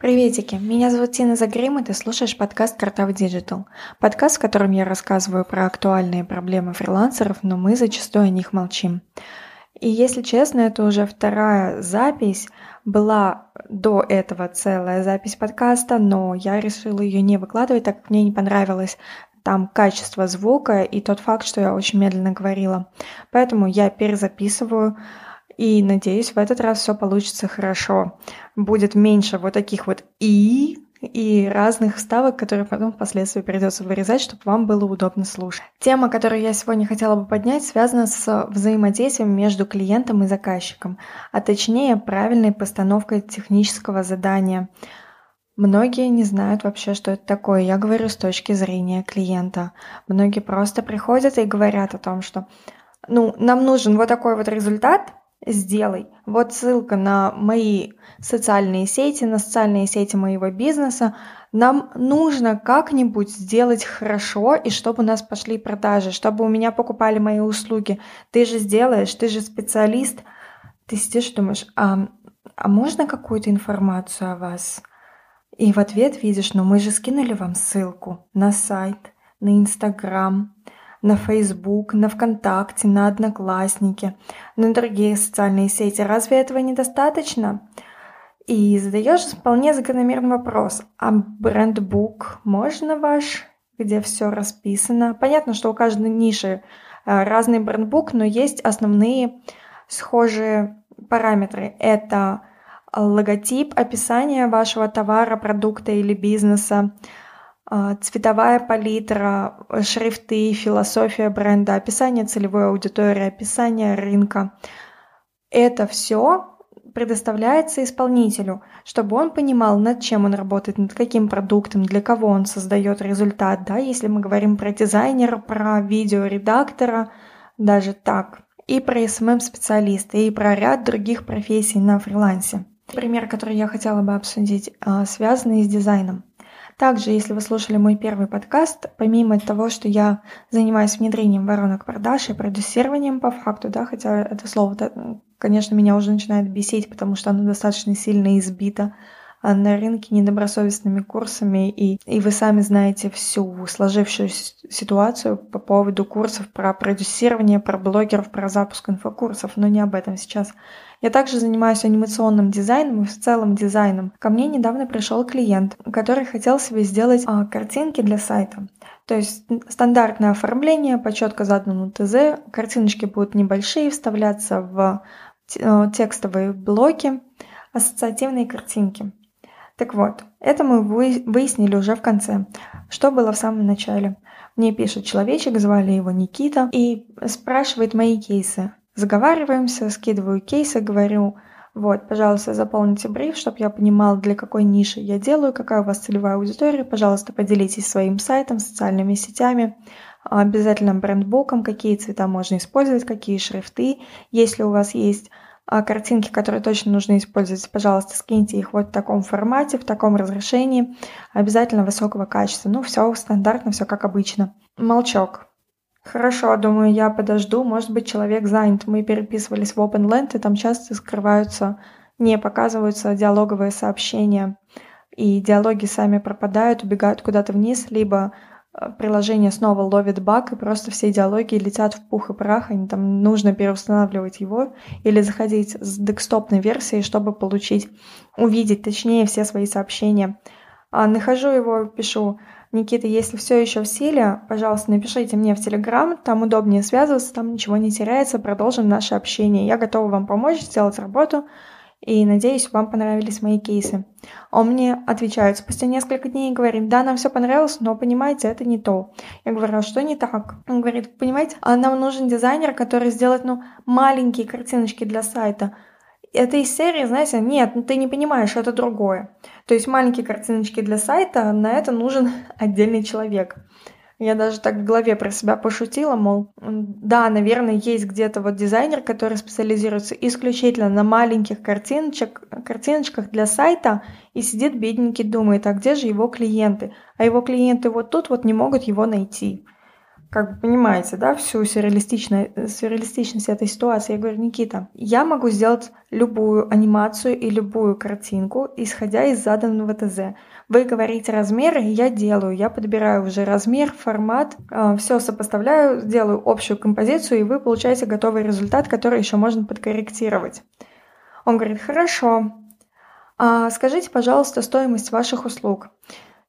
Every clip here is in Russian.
Приветики, меня зовут Тина Загрим, и ты слушаешь подкаст «Картав Digital. Подкаст, в котором я рассказываю про актуальные проблемы фрилансеров, но мы зачастую о них молчим. И если честно, это уже вторая запись. Была до этого целая запись подкаста, но я решила ее не выкладывать, так как мне не понравилось там качество звука и тот факт, что я очень медленно говорила. Поэтому я перезаписываю и надеюсь, в этот раз все получится хорошо. Будет меньше вот таких вот «и», и разных вставок, которые потом впоследствии придется вырезать, чтобы вам было удобно слушать. Тема, которую я сегодня хотела бы поднять, связана с взаимодействием между клиентом и заказчиком, а точнее правильной постановкой технического задания. Многие не знают вообще, что это такое. Я говорю с точки зрения клиента. Многие просто приходят и говорят о том, что ну, нам нужен вот такой вот результат, сделай. Вот ссылка на мои социальные сети, на социальные сети моего бизнеса. Нам нужно как-нибудь сделать хорошо, и чтобы у нас пошли продажи, чтобы у меня покупали мои услуги. Ты же сделаешь, ты же специалист. Ты сидишь и думаешь, а, а можно какую-то информацию о вас? И в ответ видишь, ну мы же скинули вам ссылку на сайт, на Инстаграм, на Facebook, на ВКонтакте, на Одноклассники, на другие социальные сети. Разве этого недостаточно? И задаешь вполне закономерный вопрос. А брендбук можно ваш, где все расписано? Понятно, что у каждой ниши э, разный брендбук, но есть основные схожие параметры. Это логотип, описание вашего товара, продукта или бизнеса, цветовая палитра, шрифты, философия бренда, описание целевой аудитории, описание рынка. Это все предоставляется исполнителю, чтобы он понимал, над чем он работает, над каким продуктом, для кого он создает результат. Да? Если мы говорим про дизайнера, про видеоредактора, даже так. И про SMM-специалиста, и про ряд других профессий на фрилансе. Пример, который я хотела бы обсудить, а, связанный с дизайном. Также, если вы слушали мой первый подкаст, помимо того, что я занимаюсь внедрением воронок продаж и продюсированием по факту, да, хотя это слово, конечно, меня уже начинает бесить, потому что оно достаточно сильно избито на рынке недобросовестными курсами, и, и вы сами знаете всю сложившуюся ситуацию по поводу курсов про продюсирование, про блогеров, про запуск инфокурсов, но не об этом сейчас. Я также занимаюсь анимационным дизайном и в целом дизайном. Ко мне недавно пришел клиент, который хотел себе сделать а, картинки для сайта. То есть стандартное оформление по четко заданному ТЗ. Картиночки будут небольшие, вставляться в э, текстовые блоки, ассоциативные картинки. Так вот, это мы выяснили уже в конце. Что было в самом начале? Мне пишет человечек, звали его Никита, и спрашивает мои кейсы. Заговариваемся, скидываю кейсы, говорю, вот, пожалуйста, заполните бриф, чтобы я понимал, для какой ниши я делаю, какая у вас целевая аудитория. Пожалуйста, поделитесь своим сайтом, социальными сетями, обязательно брендбуком, какие цвета можно использовать, какие шрифты. Если у вас есть картинки, которые точно нужно использовать, пожалуйста, скиньте их вот в таком формате, в таком разрешении, обязательно высокого качества. Ну, все стандартно, все как обычно. Молчок. Хорошо, думаю, я подожду. Может быть, человек занят. Мы переписывались в OpenLand, и там часто скрываются, не показываются диалоговые сообщения. И диалоги сами пропадают, убегают куда-то вниз, либо приложение снова ловит баг, и просто все диалоги летят в пух и прах, и там нужно переустанавливать его или заходить с декстопной версией, чтобы получить, увидеть точнее все свои сообщения. А, нахожу его, пишу, Никита, если все еще в силе, пожалуйста, напишите мне в Телеграм, там удобнее связываться, там ничего не теряется, продолжим наше общение. Я готова вам помочь сделать работу, и надеюсь, вам понравились мои кейсы. Он мне отвечает спустя несколько дней и говорит, да, нам все понравилось, но понимаете, это не то. Я говорю, а что не так? Он говорит, понимаете, а нам нужен дизайнер, который сделает, ну, маленькие картиночки для сайта – это из серии, знаете, нет, ты не понимаешь, это другое. То есть маленькие картиночки для сайта, на это нужен отдельный человек. Я даже так в голове про себя пошутила, мол, да, наверное, есть где-то вот дизайнер, который специализируется исключительно на маленьких картиночек, картиночках для сайта, и сидит бедненький, думает, а где же его клиенты? А его клиенты вот тут вот не могут его найти. как бы понимаете, да, всю сюрреалистичность, сюрреалистичность этой ситуации. Я говорю, Никита, я могу сделать любую анимацию и любую картинку, исходя из заданного ТЗ. Вы говорите размеры, я делаю, я подбираю уже размер, формат, э, все сопоставляю, делаю общую композицию, и вы получаете готовый результат, который еще можно подкорректировать. Он говорит, хорошо, а скажите, пожалуйста, стоимость ваших услуг.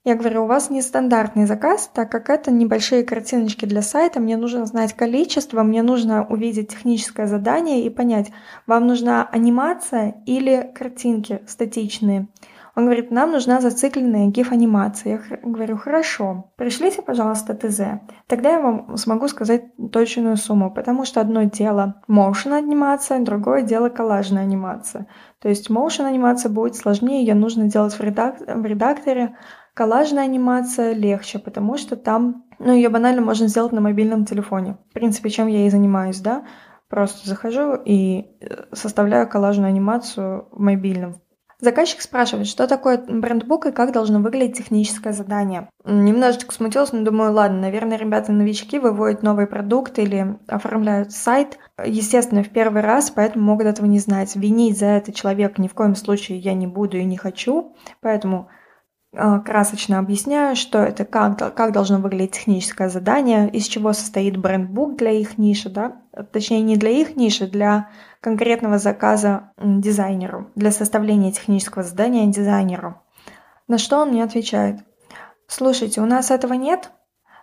Я говорю, у вас нестандартный заказ, так как это небольшие картиночки для сайта, мне нужно знать количество, мне нужно увидеть техническое задание и понять, вам нужна анимация или картинки статичные. Он говорит, нам нужна зацикленная GIF-анимация. Я говорю, хорошо, пришлите, пожалуйста, ТЗ. Тогда я вам смогу сказать точную сумму, потому что одно дело motion анимация, другое дело коллажная анимация. То есть motion анимация будет сложнее, ее нужно делать в, редак... в редакторе, Коллажная анимация легче, потому что там, ну, ее банально можно сделать на мобильном телефоне. В принципе, чем я и занимаюсь, да. Просто захожу и э, составляю коллажную анимацию в мобильном. Заказчик спрашивает, что такое брендбук и как должно выглядеть техническое задание. Немножечко смутилась, но думаю, ладно, наверное, ребята-новички выводят новый продукт или оформляют сайт. Естественно, в первый раз, поэтому могут этого не знать. Винить за это человека ни в коем случае я не буду и не хочу. Поэтому красочно объясняю, что это как, как должно выглядеть техническое задание, из чего состоит брендбук для их ниши, да, точнее не для их ниши, для конкретного заказа дизайнеру, для составления технического задания дизайнеру. На что он мне отвечает? Слушайте, у нас этого нет,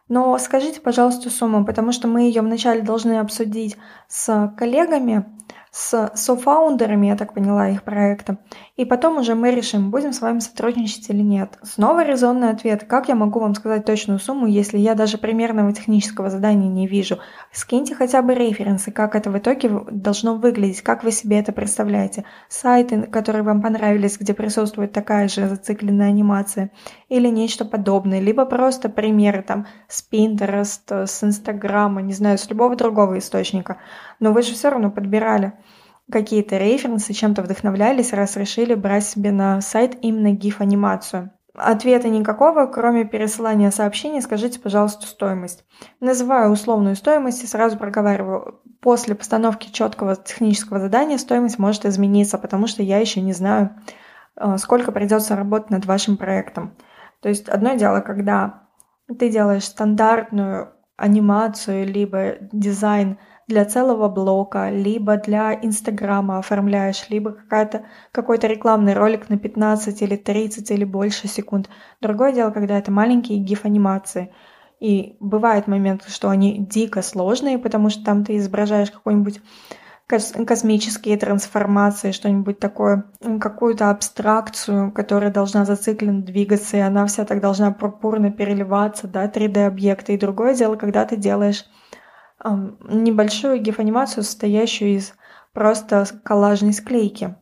но скажите, пожалуйста, сумму, потому что мы ее вначале должны обсудить с коллегами, с софаундерами, я так поняла, их проекта. И потом уже мы решим, будем с вами сотрудничать или нет. Снова резонный ответ. Как я могу вам сказать точную сумму, если я даже примерного технического задания не вижу? Скиньте хотя бы референсы, как это в итоге должно выглядеть, как вы себе это представляете. Сайты, которые вам понравились, где присутствует такая же зацикленная анимация или нечто подобное. Либо просто примеры там с Pinterest, с Инстаграма, не знаю, с любого другого источника. Но вы же все равно подбирали какие-то референсы, чем-то вдохновлялись, раз решили брать себе на сайт именно GIF-анимацию. Ответа никакого, кроме пересылания сообщений, скажите, пожалуйста, стоимость. Называю условную стоимость и сразу проговариваю. После постановки четкого технического задания стоимость может измениться, потому что я еще не знаю, э, сколько придется работать над вашим проектом. То есть одно дело, когда ты делаешь стандартную анимацию, либо дизайн для целого блока, либо для Инстаграма оформляешь, либо какая-то, какой-то рекламный ролик на 15 или 30 или больше секунд. Другое дело, когда это маленькие гиф-анимации. И бывает момент, что они дико сложные, потому что там ты изображаешь какой-нибудь космические трансформации, что-нибудь такое, какую-то абстракцию, которая должна зацикленно двигаться, и она вся так должна пурпурно переливаться, да, 3D-объекты. И другое дело, когда ты делаешь небольшую гиф-анимацию, состоящую из просто коллажной склейки.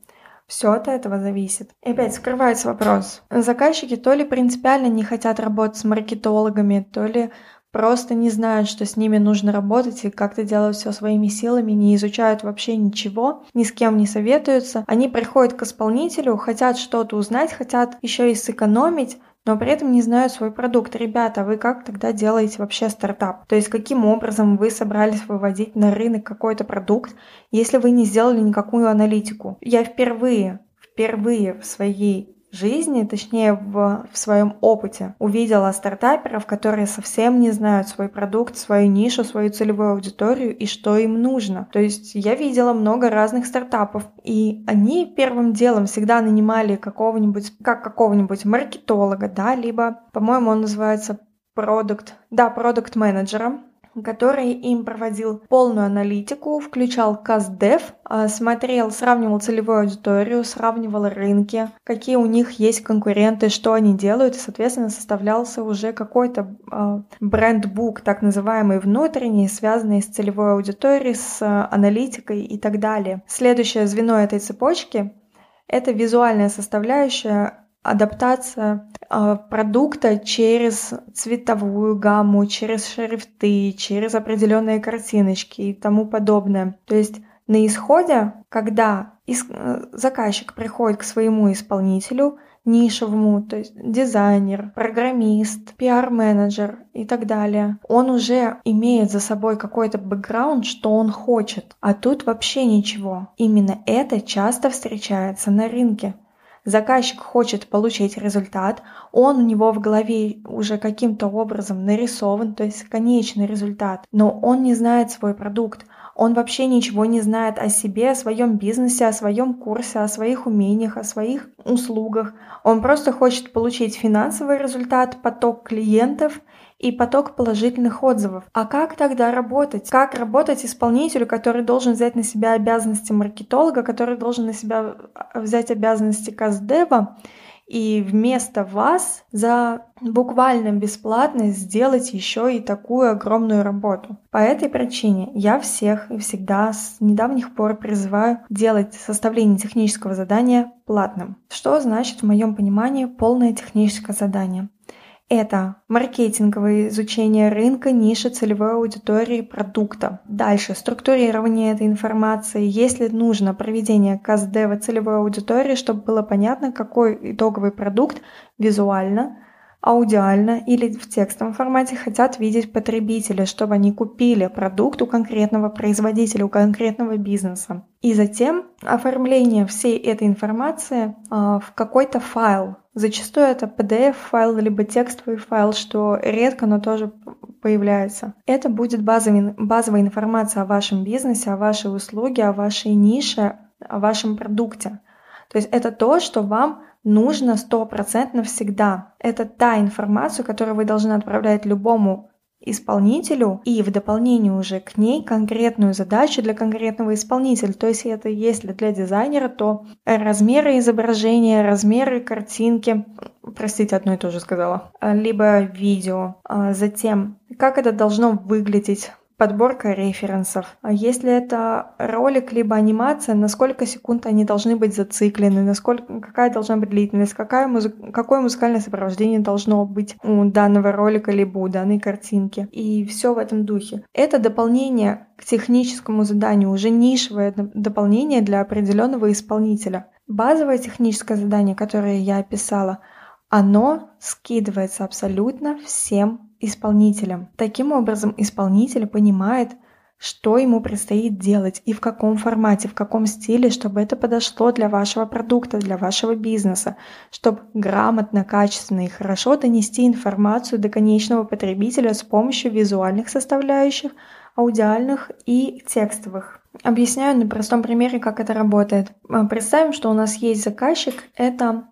Все от этого зависит. И опять скрывается вопрос. Заказчики то ли принципиально не хотят работать с маркетологами, то ли просто не знают, что с ними нужно работать и как-то делают все своими силами, не изучают вообще ничего, ни с кем не советуются. Они приходят к исполнителю, хотят что-то узнать, хотят еще и сэкономить, но при этом не знают свой продукт. Ребята, вы как тогда делаете вообще стартап? То есть каким образом вы собрались выводить на рынок какой-то продукт, если вы не сделали никакую аналитику? Я впервые, впервые в своей жизни, точнее в, в своем опыте, увидела стартаперов, которые совсем не знают свой продукт, свою нишу, свою целевую аудиторию и что им нужно. То есть я видела много разных стартапов, и они первым делом всегда нанимали какого-нибудь, как какого-нибудь маркетолога, да, либо, по-моему, он называется продукт, да, продукт менеджера, который им проводил полную аналитику, включал CastDev, а, смотрел, сравнивал целевую аудиторию, сравнивал рынки, какие у них есть конкуренты, что они делают, и, соответственно, составлялся уже какой-то э, брендбук, так называемый внутренний, связанный с целевой аудиторией, с аналитикой и так далее. Следующее звено этой цепочки — это визуальная составляющая адаптация э, продукта через цветовую гамму, через шрифты, через определенные картиночки и тому подобное. То есть на исходе, когда э, заказчик приходит к своему исполнителю, нишевому, то есть дизайнер, программист, пиар-менеджер и так далее, он уже имеет за собой какой-то бэкграунд, что он хочет. А тут вообще ничего. Именно это часто встречается на рынке. Заказчик хочет получить результат, он у него в голове уже каким-то образом нарисован, то есть конечный результат, но он не знает свой продукт, он вообще ничего не знает о себе, о своем бизнесе, о своем курсе, о своих умениях, о своих услугах. Он просто хочет получить финансовый результат, поток клиентов и поток положительных отзывов. А как тогда работать? Как работать исполнителю, который должен взять на себя обязанности маркетолога, который должен на себя взять обязанности каздева, и вместо вас за буквально бесплатно сделать еще и такую огромную работу. По этой причине я всех и всегда с недавних пор призываю делать составление технического задания платным. Что значит в моем понимании полное техническое задание? Это маркетинговое изучение рынка, ниши, целевой аудитории, продукта. Дальше структурирование этой информации, если нужно проведение каздева целевой аудитории, чтобы было понятно, какой итоговый продукт визуально аудиально или в текстовом формате хотят видеть потребители, чтобы они купили продукт у конкретного производителя, у конкретного бизнеса. И затем оформление всей этой информации а, в какой-то файл. Зачастую это PDF-файл, либо текстовый файл, что редко, но тоже появляется. Это будет базовый, базовая информация о вашем бизнесе, о вашей услуге, о вашей нише, о вашем продукте. То есть это то, что вам нужно стопроцентно всегда. Это та информация, которую вы должны отправлять любому исполнителю и в дополнение уже к ней конкретную задачу для конкретного исполнителя. То есть это если для дизайнера, то размеры изображения, размеры картинки, простите, одно и то же сказала, либо видео. А затем, как это должно выглядеть, подборка референсов. А если это ролик либо анимация, на сколько секунд они должны быть зациклены, насколько, какая должна быть длительность, какая музы, какое музыкальное сопровождение должно быть у данного ролика либо у данной картинки. И все в этом духе. Это дополнение к техническому заданию, уже нишевое дополнение для определенного исполнителя. Базовое техническое задание, которое я описала, оно скидывается абсолютно всем исполнителем. Таким образом, исполнитель понимает, что ему предстоит делать и в каком формате, в каком стиле, чтобы это подошло для вашего продукта, для вашего бизнеса, чтобы грамотно, качественно и хорошо донести информацию до конечного потребителя с помощью визуальных составляющих, аудиальных и текстовых. Объясняю на простом примере, как это работает. Представим, что у нас есть заказчик, это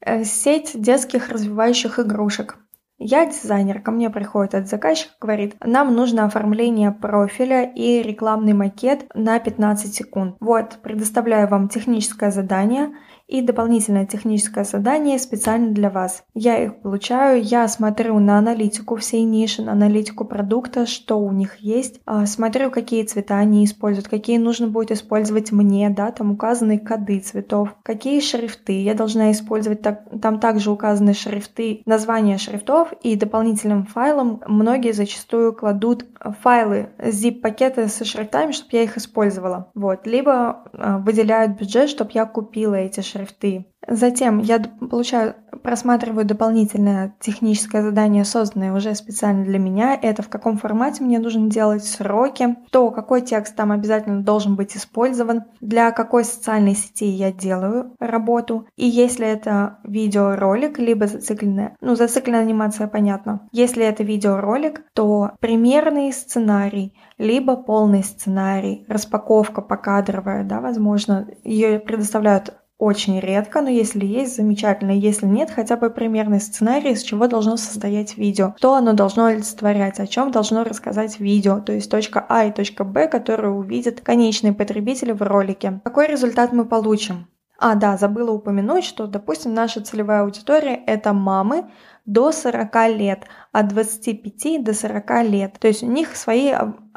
э, сеть детских развивающих игрушек. Я дизайнер, ко мне приходит этот заказчик, говорит, нам нужно оформление профиля и рекламный макет на 15 секунд. Вот, предоставляю вам техническое задание, и дополнительное техническое задание специально для вас. Я их получаю, я смотрю на аналитику всей ниши, на аналитику продукта, что у них есть, а, смотрю, какие цвета они используют, какие нужно будет использовать мне, да, там указаны коды цветов, какие шрифты. Я должна использовать, так, там также указаны шрифты, названия шрифтов и дополнительным файлом многие зачастую кладут файлы zip-пакеты со шрифтами, чтобы я их использовала, вот, либо э, выделяют бюджет, чтобы я купила эти шрифты шрифты. Затем я получаю, просматриваю дополнительное техническое задание, созданное уже специально для меня. Это в каком формате мне нужно делать, сроки, то какой текст там обязательно должен быть использован, для какой социальной сети я делаю работу. И если это видеоролик, либо зацикленная, ну зацикленная анимация, понятно. Если это видеоролик, то примерный сценарий, либо полный сценарий, распаковка покадровая, да, возможно, ее предоставляют очень редко, но если есть, замечательно. Если нет, хотя бы примерный сценарий, из чего должно состоять видео. Что оно должно олицетворять, о чем должно рассказать видео, то есть точка А и точка Б, которую увидят конечные потребители в ролике. Какой результат мы получим? А, да, забыла упомянуть, что, допустим, наша целевая аудитория — это мамы, до 40 лет, от 25 до 40 лет. То есть у них свои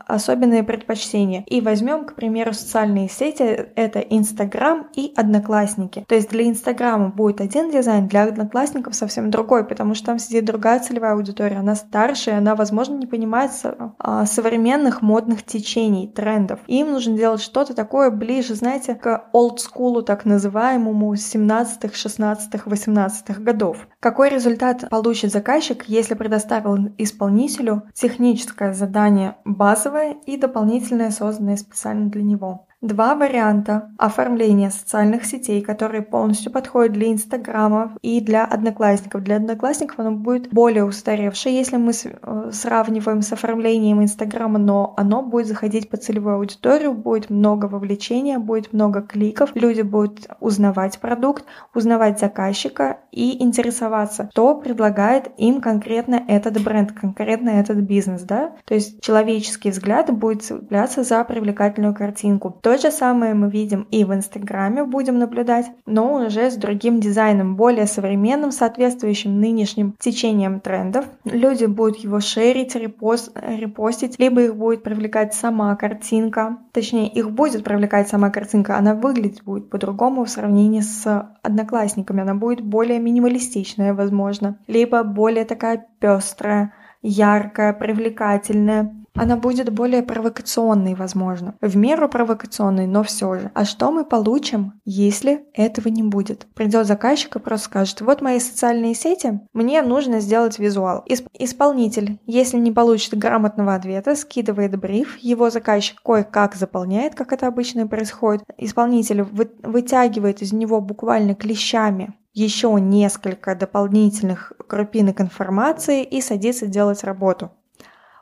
особенные предпочтения. И возьмем, к примеру, социальные сети, это Инстаграм и Одноклассники. То есть для Инстаграма будет один дизайн, для Одноклассников совсем другой, потому что там сидит другая целевая аудитория, она старше, она, возможно, не понимает а, современных модных течений, трендов. Им нужно делать что-то такое ближе, знаете, к олдскулу, так называемому 17-х, 16-х, 18-х годов. Какой результат получит заказчик, если предоставил исполнителю техническое задание базовое и дополнительное, созданное специально для него? Два варианта оформления социальных сетей, которые полностью подходят для Инстаграма и для Одноклассников. Для Одноклассников оно будет более устаревшее, если мы э, сравниваем с оформлением Инстаграма, но оно будет заходить по целевую аудиторию, будет много вовлечения, будет много кликов, люди будут узнавать продукт, узнавать заказчика и интересоваться, что предлагает им конкретно этот бренд, конкретно этот бизнес, да? То есть человеческий взгляд будет цепляться за привлекательную картинку то же самое мы видим и в Инстаграме будем наблюдать, но уже с другим дизайном, более современным, соответствующим нынешним течениям трендов. Люди будут его шерить, репост, репостить, либо их будет привлекать сама картинка. Точнее, их будет привлекать сама картинка, она выглядеть будет по-другому в сравнении с одноклассниками. Она будет более минималистичная, возможно, либо более такая пестрая, яркая, привлекательная. Она будет более провокационной, возможно. В меру провокационной, но все же. А что мы получим, если этого не будет? Придет заказчик и просто скажет, вот мои социальные сети, мне нужно сделать визуал. Исп- исполнитель, если не получит грамотного ответа, скидывает бриф, его заказчик кое-как заполняет, как это обычно происходит. Исполнитель вы- вытягивает из него буквально клещами еще несколько дополнительных крупинок информации и садится делать работу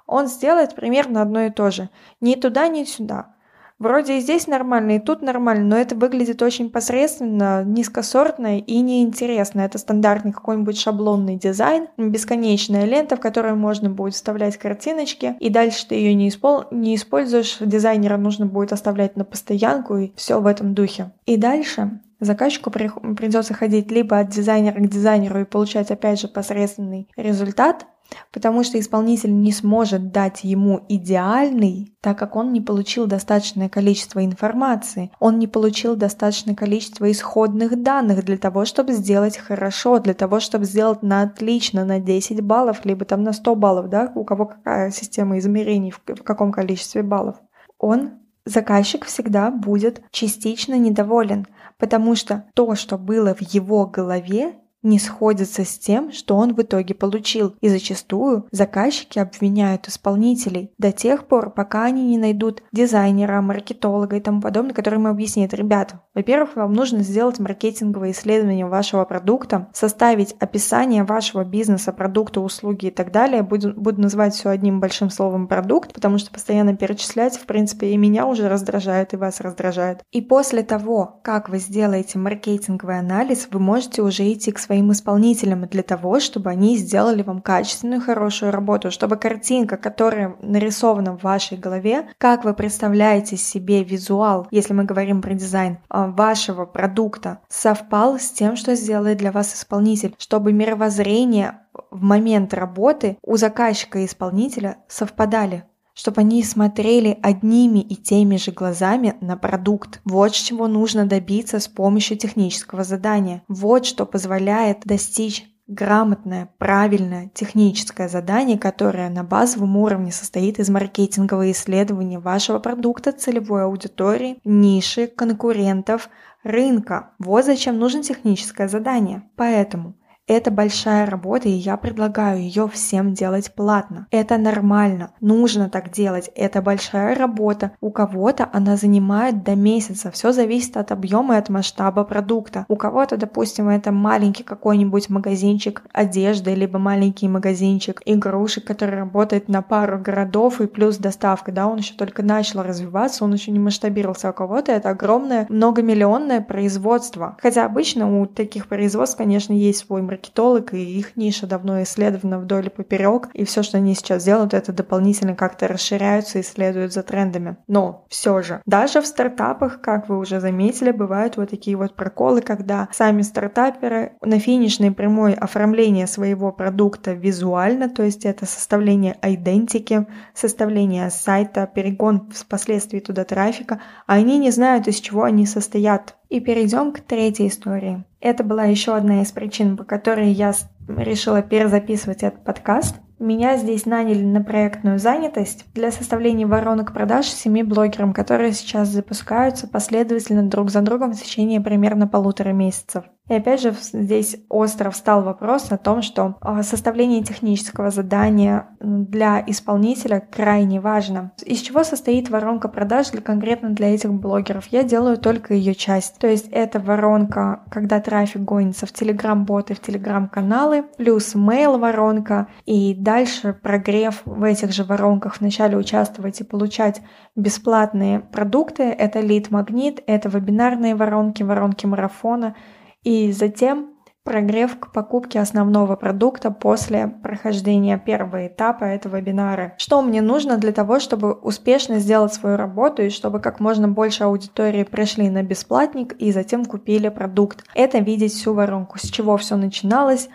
он сделает примерно одно и то же. Ни туда, ни сюда. Вроде и здесь нормально, и тут нормально, но это выглядит очень посредственно, низкосортно и неинтересно. Это стандартный какой-нибудь шаблонный дизайн, бесконечная лента, в которую можно будет вставлять картиночки, и дальше ты ее не, испол... не используешь, дизайнера нужно будет оставлять на постоянку, и все в этом духе. И дальше заказчику при... придется ходить либо от дизайнера к дизайнеру и получать опять же посредственный результат, потому что исполнитель не сможет дать ему идеальный, так как он не получил достаточное количество информации, он не получил достаточное количество исходных данных для того, чтобы сделать хорошо, для того, чтобы сделать на отлично, на 10 баллов, либо там на 100 баллов, да, у кого какая система измерений, в каком количестве баллов. Он заказчик всегда будет частично недоволен, потому что то, что было в его голове, не сходится с тем, что он в итоге получил, и зачастую заказчики обвиняют исполнителей до тех пор, пока они не найдут дизайнера, маркетолога и тому подобное, который им объяснит, ребята, во-первых, вам нужно сделать маркетинговое исследование вашего продукта, составить описание вашего бизнеса, продукта, услуги и так далее. Буду, буду называть все одним большим словом продукт, потому что постоянно перечислять, в принципе, и меня уже раздражает, и вас раздражает. И после того, как вы сделаете маркетинговый анализ, вы можете уже идти к своим исполнителям для того, чтобы они сделали вам качественную, хорошую работу, чтобы картинка, которая нарисована в вашей голове, как вы представляете себе визуал, если мы говорим про дизайн, а, вашего продукта совпал с тем, что сделает для вас исполнитель, чтобы мировоззрение в момент работы у заказчика и исполнителя совпадали чтобы они смотрели одними и теми же глазами на продукт. Вот чего нужно добиться с помощью технического задания. Вот что позволяет достичь грамотное, правильное техническое задание, которое на базовом уровне состоит из маркетингового исследования вашего продукта, целевой аудитории, ниши, конкурентов, рынка. Вот зачем нужно техническое задание. Поэтому это большая работа, и я предлагаю ее всем делать платно. Это нормально, нужно так делать. Это большая работа. У кого-то она занимает до месяца. Все зависит от объема и от масштаба продукта. У кого-то, допустим, это маленький какой-нибудь магазинчик одежды, либо маленький магазинчик игрушек, который работает на пару городов и плюс доставка. Да, он еще только начал развиваться, он еще не масштабировался. А у кого-то это огромное многомиллионное производство. Хотя обычно у таких производств, конечно, есть свой маркетолог, и их ниша давно исследована вдоль и поперек, и все, что они сейчас делают, это дополнительно как-то расширяются и следуют за трендами. Но все же, даже в стартапах, как вы уже заметили, бывают вот такие вот проколы, когда сами стартаперы на финишной прямой оформление своего продукта визуально, то есть это составление идентики, составление сайта, перегон впоследствии туда трафика, а они не знают, из чего они состоят. И перейдем к третьей истории. Это была еще одна из причин, по которой я решила перезаписывать этот подкаст. Меня здесь наняли на проектную занятость для составления воронок продаж семи блогерам, которые сейчас запускаются последовательно друг за другом в течение примерно полутора месяцев. И опять же здесь остро встал вопрос о том, что а, составление технического задания для исполнителя крайне важно. Из чего состоит воронка продаж для, конкретно для этих блогеров? Я делаю только ее часть. То есть это воронка, когда трафик гонится в Telegram-боты, в Telegram-каналы, плюс mail воронка и дальше прогрев в этих же воронках вначале участвовать и получать бесплатные продукты. Это лид-магнит, это вебинарные воронки, воронки марафона — и затем прогрев к покупке основного продукта после прохождения первого этапа этого вебинара. Что мне нужно для того, чтобы успешно сделать свою работу и чтобы как можно больше аудитории пришли на бесплатник и затем купили продукт. Это видеть всю воронку, с чего все начиналось,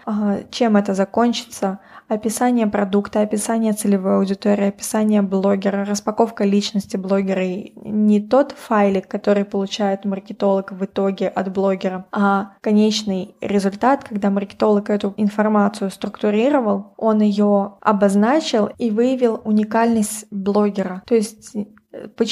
чем это закончится, описание продукта, описание целевой аудитории, описание блогера, распаковка личности блогера. И не тот файлик, который получает маркетолог в итоге от блогера, а конечный результат, когда маркетолог эту информацию структурировал, он ее обозначил и выявил уникальность блогера. То есть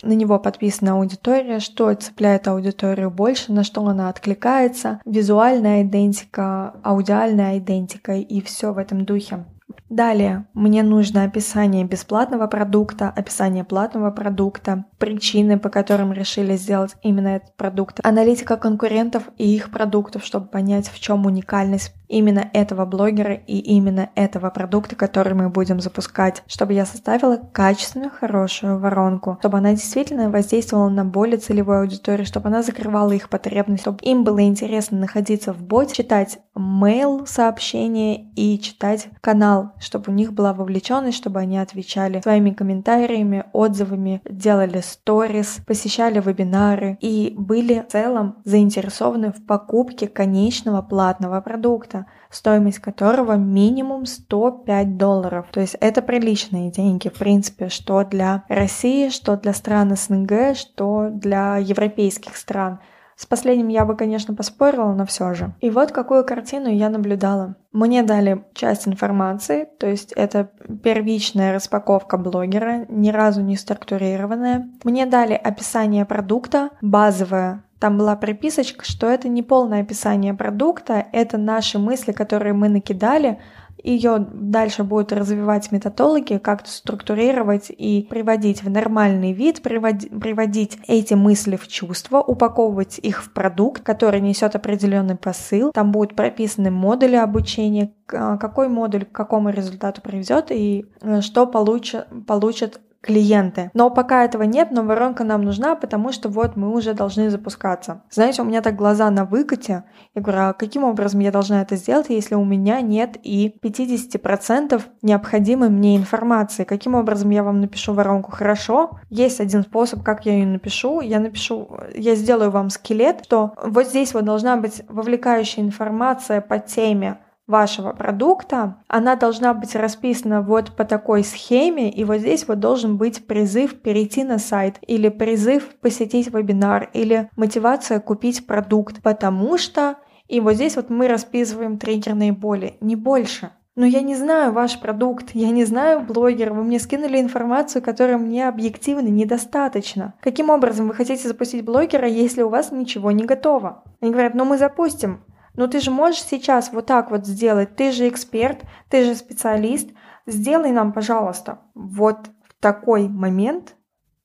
на него подписана аудитория, что цепляет аудиторию больше, на что она откликается, визуальная идентика, аудиальная идентика и все в этом духе. Далее. Мне нужно описание бесплатного продукта, описание платного продукта, причины, по которым решили сделать именно этот продукт, аналитика конкурентов и их продуктов, чтобы понять, в чем уникальность именно этого блогера и именно этого продукта, который мы будем запускать, чтобы я составила качественную, хорошую воронку, чтобы она действительно воздействовала на более целевую аудиторию, чтобы она закрывала их потребности, чтобы им было интересно находиться в боте, читать mail сообщения и читать канал, чтобы у них была вовлеченность, чтобы они отвечали своими комментариями, отзывами, делали сторис, посещали вебинары и были в целом заинтересованы в покупке конечного платного продукта, стоимость которого минимум 105 долларов. То есть это приличные деньги, в принципе, что для России, что для стран СНГ, что для европейских стран. С последним я бы, конечно, поспорила, но все же. И вот какую картину я наблюдала. Мне дали часть информации, то есть это первичная распаковка блогера, ни разу не структурированная. Мне дали описание продукта, базовое, там была приписочка, что это не полное описание продукта, это наши мысли, которые мы накидали, ее дальше будут развивать методологи, как структурировать и приводить в нормальный вид, приводить, эти мысли в чувство, упаковывать их в продукт, который несет определенный посыл. Там будут прописаны модули обучения, какой модуль к какому результату приведет и э, что получат, получат клиенты. Но пока этого нет, но воронка нам нужна, потому что вот мы уже должны запускаться. Знаете, у меня так глаза на выкате. Я говорю, а каким образом я должна это сделать, если у меня нет и 50% необходимой мне информации? Каким образом я вам напишу воронку? Хорошо, есть один способ, как я ее напишу. Я напишу, я сделаю вам скелет, что вот здесь вот должна быть вовлекающая информация по теме вашего продукта, она должна быть расписана вот по такой схеме, и вот здесь вот должен быть призыв перейти на сайт, или призыв посетить вебинар, или мотивация купить продукт, потому что... И вот здесь вот мы расписываем триггерные боли, не больше. Но я не знаю ваш продукт, я не знаю блогера, вы мне скинули информацию, которая мне объективно недостаточно. Каким образом вы хотите запустить блогера, если у вас ничего не готово? Они говорят, ну мы запустим. Но ты же можешь сейчас вот так вот сделать. Ты же эксперт, ты же специалист. Сделай нам, пожалуйста. Вот в такой момент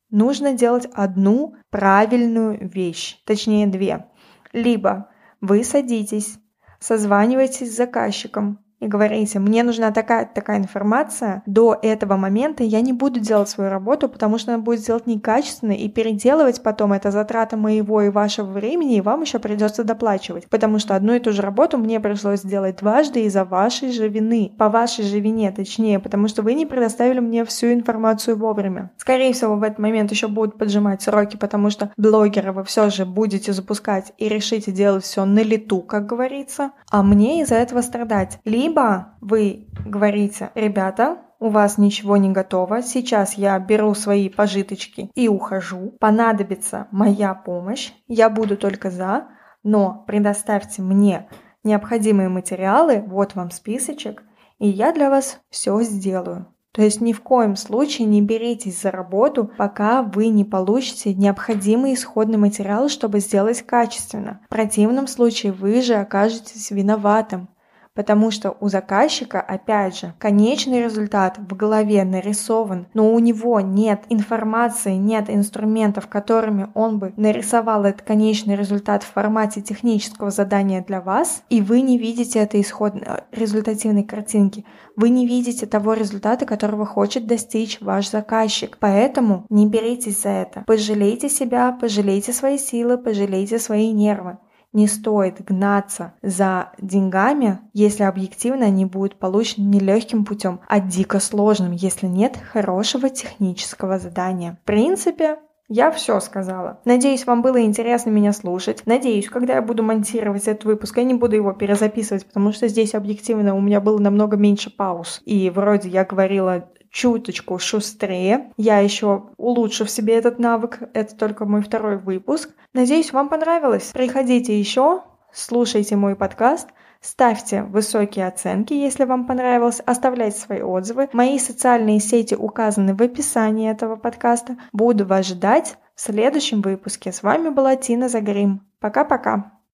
нужно делать одну правильную вещь, точнее две. Либо вы садитесь, созваниваетесь с заказчиком, и говорите, мне нужна такая такая информация, до этого момента я не буду делать свою работу, потому что она будет сделать некачественно, и переделывать потом это затрата моего и вашего времени, и вам еще придется доплачивать, потому что одну и ту же работу мне пришлось сделать дважды из-за вашей же вины, по вашей же вине, точнее, потому что вы не предоставили мне всю информацию вовремя. Скорее всего, в этот момент еще будут поджимать сроки, потому что блогеры вы все же будете запускать и решите делать все на лету, как говорится, а мне из-за этого страдать. Либо вы говорите, ребята, у вас ничего не готово, сейчас я беру свои пожиточки и ухожу, понадобится моя помощь, я буду только за, но предоставьте мне необходимые материалы, вот вам списочек, и я для вас все сделаю. То есть ни в коем случае не беритесь за работу, пока вы не получите необходимый исходный материал, чтобы сделать качественно. В противном случае вы же окажетесь виноватым. Потому что у заказчика, опять же, конечный результат в голове нарисован, но у него нет информации, нет инструментов, которыми он бы нарисовал этот конечный результат в формате технического задания для вас, и вы не видите этой исходной э, результативной картинки. Вы не видите того результата, которого хочет достичь ваш заказчик. Поэтому не беритесь за это. Пожалейте себя, пожалейте свои силы, пожалейте свои нервы не стоит гнаться за деньгами, если объективно они будут получены не легким путем, а дико сложным, если нет хорошего технического задания. В принципе, я все сказала. Надеюсь, вам было интересно меня слушать. Надеюсь, когда я буду монтировать этот выпуск, я не буду его перезаписывать, потому что здесь объективно у меня было намного меньше пауз. И вроде я говорила чуточку шустрее. Я еще улучшу в себе этот навык. Это только мой второй выпуск. Надеюсь, вам понравилось. Приходите еще, слушайте мой подкаст. Ставьте высокие оценки, если вам понравилось, оставляйте свои отзывы. Мои социальные сети указаны в описании этого подкаста. Буду вас ждать в следующем выпуске. С вами была Тина Загрим. Пока-пока.